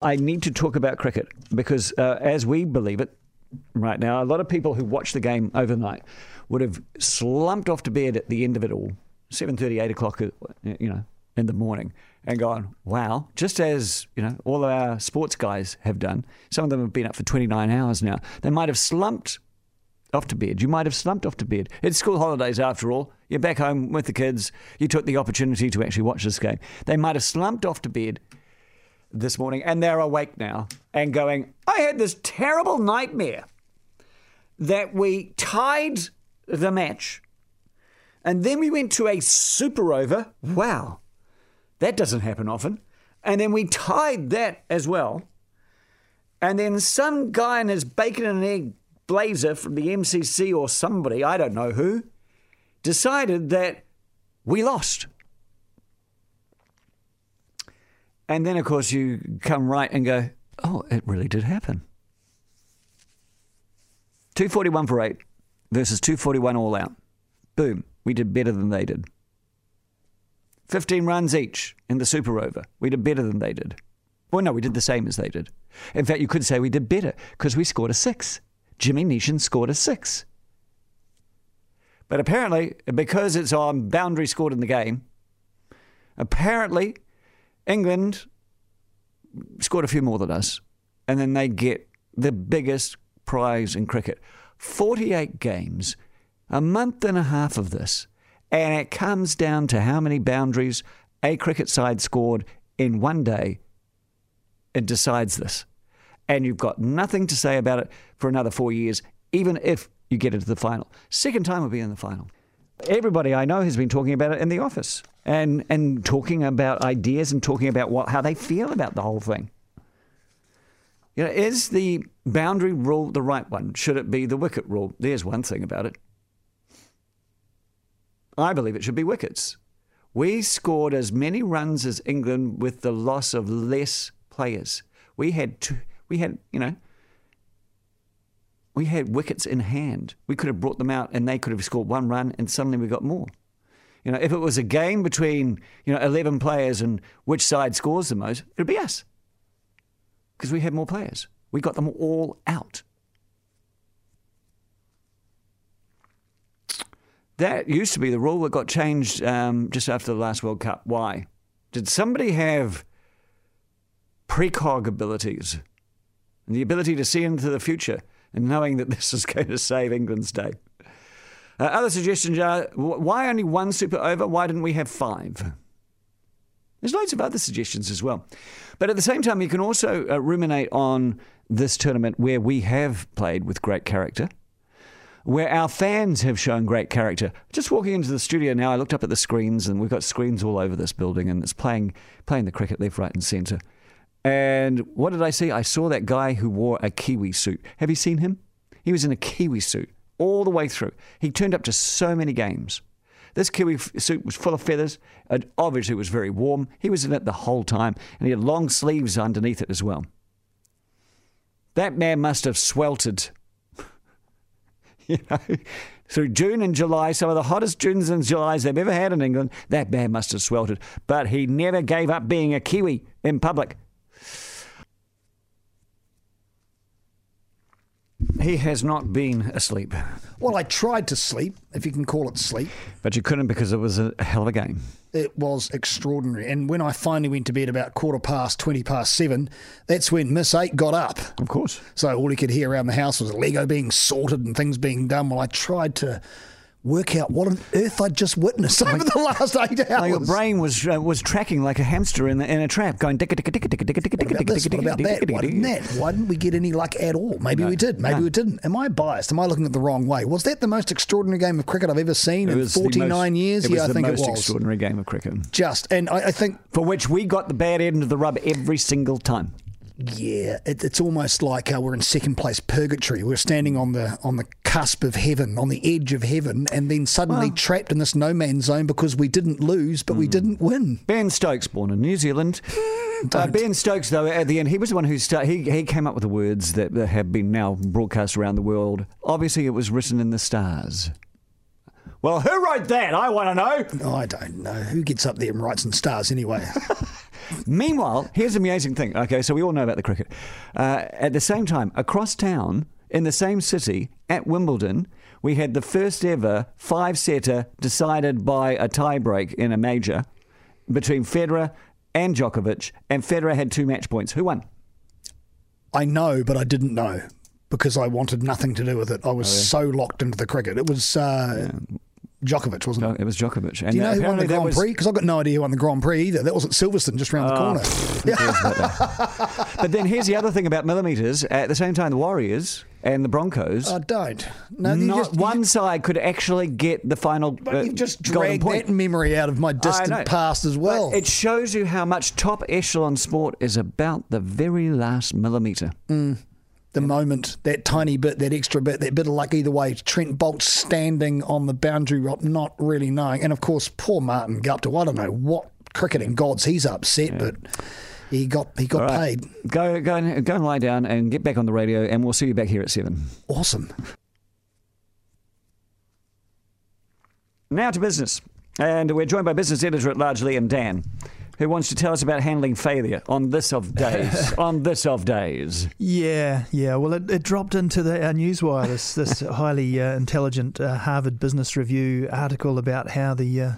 I need to talk about cricket because, uh, as we believe it right now, a lot of people who watch the game overnight would have slumped off to bed at the end of it all, 7.30, 8 o'clock, uh, you know, in the morning, and gone, wow, just as, you know, all our sports guys have done. Some of them have been up for 29 hours now. They might have slumped off to bed. You might have slumped off to bed. It's school holidays after all. You're back home with the kids. You took the opportunity to actually watch this game. They might have slumped off to bed this morning and they're awake now and going, I had this terrible nightmare that we tied the match and then we went to a super over. Wow, that doesn't happen often. And then we tied that as well. And then some guy in his bacon and egg blazer from the MCC or somebody, I don't know who, decided that we lost. And then, of course, you come right and go, oh, it really did happen. 241 for 8 versus 241 all out. Boom. We did better than they did. 15 runs each in the super over. We did better than they did. Well, no, we did the same as they did. In fact, you could say we did better because we scored a six. Jimmy Neesham scored a six. But apparently, because it's on boundary scored in the game, apparently England scored a few more than us, and then they get the biggest prize in cricket 48 games, a month and a half of this, and it comes down to how many boundaries a cricket side scored in one day. It decides this. And you've got nothing to say about it for another four years, even if you get into the final. Second time we'll be in the final. Everybody I know has been talking about it in the office and, and talking about ideas and talking about what, how they feel about the whole thing. You know, is the boundary rule the right one? Should it be the wicket rule? There's one thing about it. I believe it should be wickets. We scored as many runs as England with the loss of less players. We had two, we had, you know, we had wickets in hand. We could have brought them out and they could have scored one run and suddenly we got more. You know, if it was a game between, you know, 11 players and which side scores the most, it'd be us. Because we had more players. We got them all out. That used to be the rule that got changed um, just after the last World Cup. Why? Did somebody have precog abilities and the ability to see into the future and knowing that this is going to save England's day. Uh, other suggestions are why only one super over? Why didn't we have five? There's loads of other suggestions as well. But at the same time, you can also uh, ruminate on this tournament where we have played with great character, where our fans have shown great character. Just walking into the studio now, I looked up at the screens, and we've got screens all over this building, and it's playing, playing the cricket left, right, and centre. And what did I see? I saw that guy who wore a Kiwi suit. Have you seen him? He was in a Kiwi suit all the way through. He turned up to so many games. This Kiwi suit was full of feathers, and obviously it was very warm. He was in it the whole time, and he had long sleeves underneath it as well. That man must have sweltered. you know, through June and July, some of the hottest Junes and Julys they've ever had in England. That man must have sweltered, but he never gave up being a Kiwi in public. He has not been asleep. Well, I tried to sleep, if you can call it sleep. But you couldn't because it was a hell of a game. It was extraordinary. And when I finally went to bed about quarter past, 20 past seven, that's when Miss Eight got up. Of course. So all you could hear around the house was Lego being sorted and things being done. Well, I tried to work out what on earth I'd just witnessed over the last eight hours. Your brain was uh, was tracking like a hamster in, a trap, going dicka dicka dicka dicka dicka dicka dicka dicka dicka What about that? Why didn't that? Why didn't we get any luck at all? Maybe we did. Maybe we didn't. Am I biased? Am I looking at the wrong way? Was that the most extraordinary game of cricket I've ever seen in 49 years? yeah, I think it was. the most extraordinary game of cricket. Just, and I, I think... For which we got the bad end of the rub every single time. Yeah, it, it's almost like uh, we're in second place purgatory. We're standing on the on the cusp of heaven, on the edge of heaven, and then suddenly trapped in this no man's zone because we didn't lose, but mm. we hmm. didn't win. Ben Stokes, born in New Zealand. Uh, ben Stokes, though, at the end, he was the one who started. He, he came up with the words that have been now broadcast around the world. Obviously, it was written in the stars. Well, who wrote that? I want to know. I don't know who gets up there and writes in stars anyway. Meanwhile, here's the amazing thing. Okay, so we all know about the cricket. Uh, at the same time, across town, in the same city, at Wimbledon, we had the first ever five setter decided by a tiebreak in a major between Federer and Djokovic, and Federer had two match points. Who won? I know, but I didn't know because I wanted nothing to do with it. I was so locked into the cricket. It was uh, Djokovic, wasn't it? It was Djokovic. And Do you know uh, who won the Grand was- Prix? Because I've got no idea who won the Grand Prix either. That was at Silverstone, just round the Oh, corner. who cares about that? but then here's the other thing about millimeters. At the same time, the Warriors and the Broncos, I don't. No, not just, one side could actually get the final But uh, just dragged point. that memory out of my distant past as well. But it shows you how much top echelon sport is about the very last millimeter. The moment, that tiny bit, that extra bit, that bit of luck either way. Trent Boult standing on the boundary rope, not really knowing. And of course, poor Martin Guptill. I don't know what cricketing gods he's upset, but he got he got right. paid. Go, go, and, go and lie down and get back on the radio, and we'll see you back here at seven. Awesome. Now to business. And we're joined by business editor at large, Liam Dann, who wants to tell us about handling failure on this of days. on this of days. Yeah, yeah. Well, it, it dropped into the, our newswire this this highly uh, intelligent uh, Harvard Business Review article about how the uh,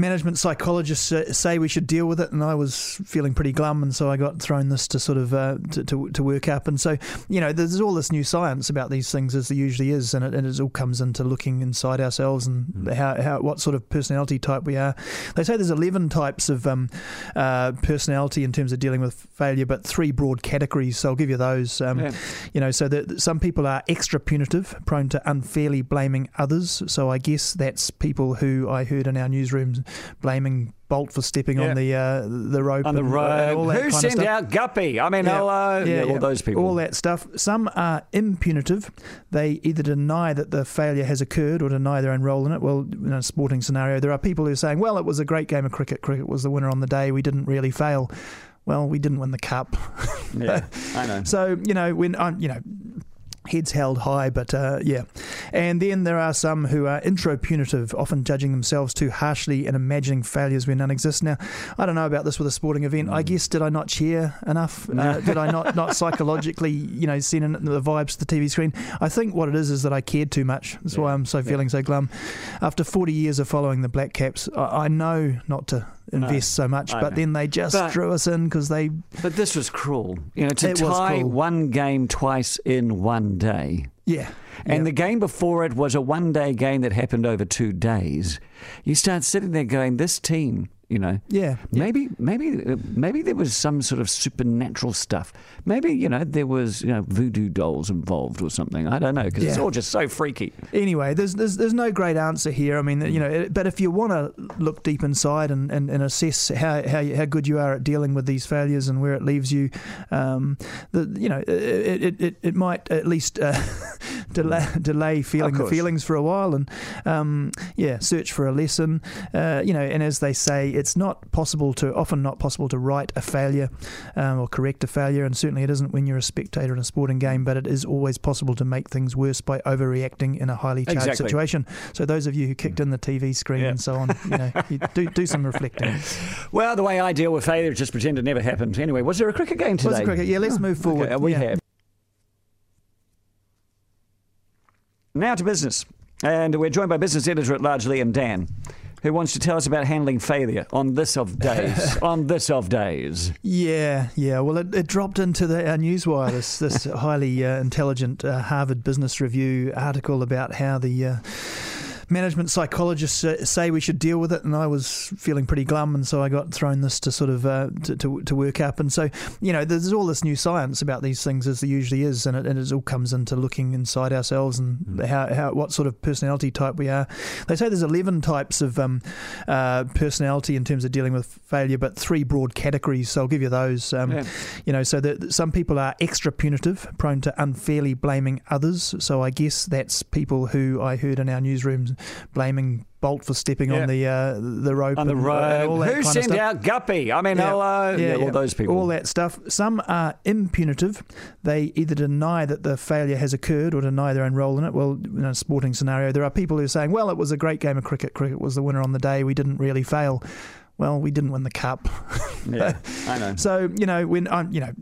management psychologists uh, say we should deal with it, and I was feeling pretty glum, and so I got thrown this to sort of uh, to, to to work up, and so you know, there's all this new science about these things as there usually is, and it, and it all comes into looking inside ourselves and how, how what sort of personality type we are. They say there's 11 types of um, uh, personality in terms of dealing with failure, but three broad categories. So I'll give you those. Um, Yeah. You know, so that some people are extra punitive, prone to unfairly blaming others. So I guess that's people who I heard in our newsrooms blaming Boult for stepping Yeah. on the uh, the rope On the all that Who sent out Guppy? I mean, Yeah. hello. Yeah, all yeah. those people. All that stuff. Some are impunitive. They either deny that the failure has occurred or deny their own role in it. Well, in a sporting scenario, there are people who are saying, well, it was a great game of cricket. Cricket was the winner on the day. We didn't really fail. Well, we didn't win the cup. Yeah, I know. So you know when I'm you know heads held high, but uh, yeah. And then there are some who are intro-punitive, often judging themselves too harshly and imagining failures where none exist. Now, I don't know about this with a sporting event. I guess did I not cheer enough? Uh, did I not not psychologically you know send the vibes to the TV screen? I think what it is is that I cared too much. That's why I'm so feeling so glum. After 40 years of following the Black Caps, I, I know not to invest so much, I but know. then they just But- drew us in because they But this was cruel. You know, to tie one game twice in one day. yeah. And yeah. the game before it was a one day game that happened over two days. You start sitting there going, this team, you know, yeah. maybe, maybe, maybe there was some sort of supernatural stuff. Maybe, you know, there was, you know, voodoo dolls involved or something. I don't know, because it's all just so freaky. Anyway, there's, there's there's no great answer here. I mean, you know, but if you want to look deep inside and, and, and assess how, how how good you are at dealing with these failures and where it leaves you, um, the you know, it it, it, it might at least uh, delay delay feeling the feelings for a while and um, yeah, search for a lesson. Uh, you know, and as they say, it's not possible to often not possible to right a failure um, or correct a failure, and certainly it isn't when you're a spectator in a sporting game. But it is always possible to make things worse by overreacting in a highly charged Exactly. situation. So those of you who kicked in the TV screen Yeah. and so on, you know, you do do some reflecting. Well, the way I deal with failure is just pretend it never happened. Anyway, was there a cricket game today? Was it cricket? Yeah, let's move forward. Okay, we Yeah. have. Now to business. And we're joined by business editor at large, Liam Dann, who wants to tell us about handling failure on this of days. on this of days. Yeah, yeah. Well, it, it dropped into the, our newswire this this highly uh, intelligent uh, Harvard Business Review article about how the uh, management psychologists uh, say we should deal with it, and I was feeling pretty glum, and so I got thrown this to sort of uh, to, to to work up, and so you know, there's all this new science about these things as there usually is, and it, and it all comes into looking inside ourselves and how, how what sort of personality type we are. They say there's 11 types of um, uh, personality in terms of dealing with failure, but three broad categories. So I'll give you those. Um, Yeah. You know, so that some people are extra punitive, prone to unfairly blaming others. So I guess that's people who I heard in our newsrooms blaming Boult for stepping Yeah. on the uh, the rope On the all that Who sent out Guppy? I mean, hello. Yeah, all those people. All that stuff. Some are impunitive. They either deny that the failure has occurred or deny their own role in it. Well, in a sporting scenario, there are people who are saying, well, it was a great game of cricket. Cricket was the winner on the day. We didn't really fail. Well, we didn't win the cup. yeah, I know. So, you know, when I'm, you know,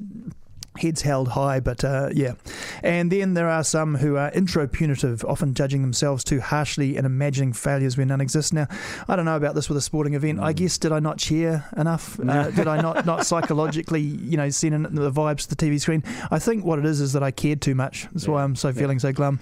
heads held high, but uh, yeah. And then there are some who are intro-punitive, often judging themselves too harshly and imagining failures where none exist. Now, I don't know about this with a sporting event. I guess did I not cheer enough? Uh, did I not not psychologically, you know, send in the vibes to the TV screen? I think what it is is that I cared too much. That's why I'm so feeling so glum.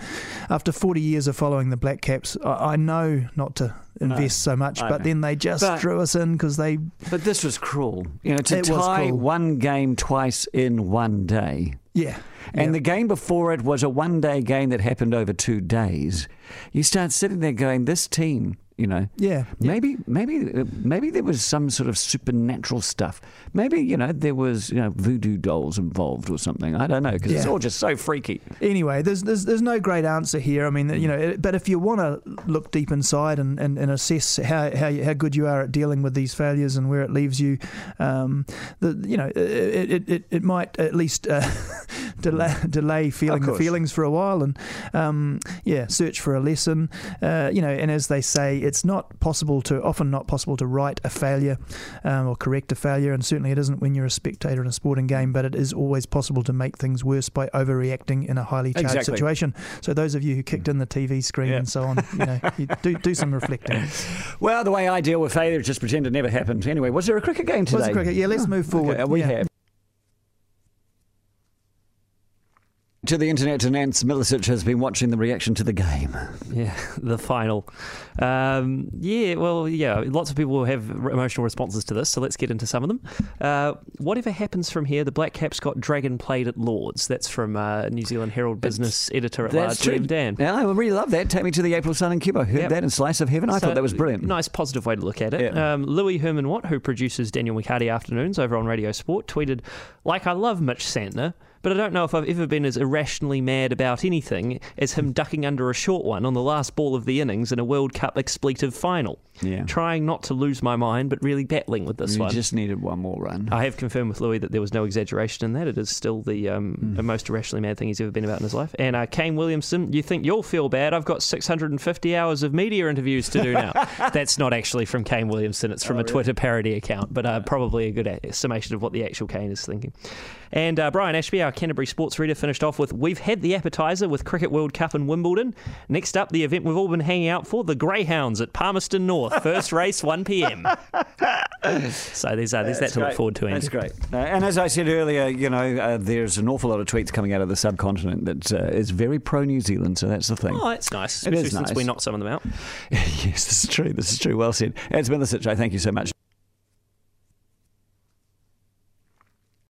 After 40 years of following the Black Caps, I, I know not to invest so much, but know. then they just But- drew us in because they But this was cruel. You know, to tie one game twice in one day. yeah. And yeah. the game before it was a one day game that happened over two days. You start sitting there going, this team, you know, yeah. maybe, maybe, uh, maybe there was some sort of supernatural stuff. Maybe, you know, there was, you know, voodoo dolls involved or something. I don't know, because it's all just so freaky. Anyway, there's, there's there's no great answer here. I mean, you know, it- but if you want to look deep inside and, and, and assess how, how how good you are at dealing with these failures and where it leaves you, um, the you know, it it, it, it might at least uh, delay delay feeling the feelings for a while and um, yeah, search for a lesson. Uh, you know, and as they say, it's not possible to often not possible to right a failure um, or correct a failure, and certainly it isn't when you're a spectator in a sporting game. But it is always possible to make things worse by overreacting in a highly charged Exactly. situation. So those of you who kicked in the TV screen Yeah. and so on, you know, you do do some reflecting. Well, the way I deal with failure is just pretend it never happened. Anyway, was there a cricket game today? Was it cricket? Yeah, let's move forward. Okay, we Yeah. have. To the internet, and Nance Milicic has been watching the reaction to the game. Yeah, the final. Um, yeah, well, yeah, lots of people will have emotional responses to this, so let's get into some of them. Uh, whatever happens from here, the Black Caps got dragon played at Lords. That's from uh, New Zealand Herald business editor at large, Liam Dann. Yeah, I really love that. Take me to the April Sun and Cuba. Heard Yep. that in Slice of Heaven. I So, thought that was brilliant. Nice positive way to look at it. Yeah. Um, Louis Herman Watt, who produces Daniel McCarty Afternoons over on Radio Sport, tweeted, Like I love Mitch Santner, but I don't know if I've ever been as irrationally mad about anything as him ducking under a short one on the last ball of the innings in a World Cup expletive final. Yeah. Trying not to lose my mind, but really battling with this you one. just needed one more run. I have confirmed with Louis that there was no exaggeration in that. It is still the um, the most irrationally mad thing he's ever been about in his life. And uh, Kane Williamson, you think you'll feel bad? I've got 650 hours of media interviews to do now. That's not actually from Kane Williamson. It's from a Twitter parody account, but uh, probably a good summation of what the actual Kane is thinking. And uh, Brian Ashby, our Canterbury sports reader, finished off with We've had the appetiser with Cricket World Cup in Wimbledon. Next up, the event we've all been hanging out for, the Greyhounds at Palmerston North. First race, 1 pm. so there's, uh, there's that to look forward to, Andy. That's great. Uh, and as I said earlier, you know, uh, there's an awful lot of tweets coming out of the subcontinent that uh, is very pro New Zealand. So that's the thing. Oh, that's nice. It is Especially since nice. we knocked some of them out. yes, this is true. This is true. Well said. It's Ed Milicic, I thank you so much.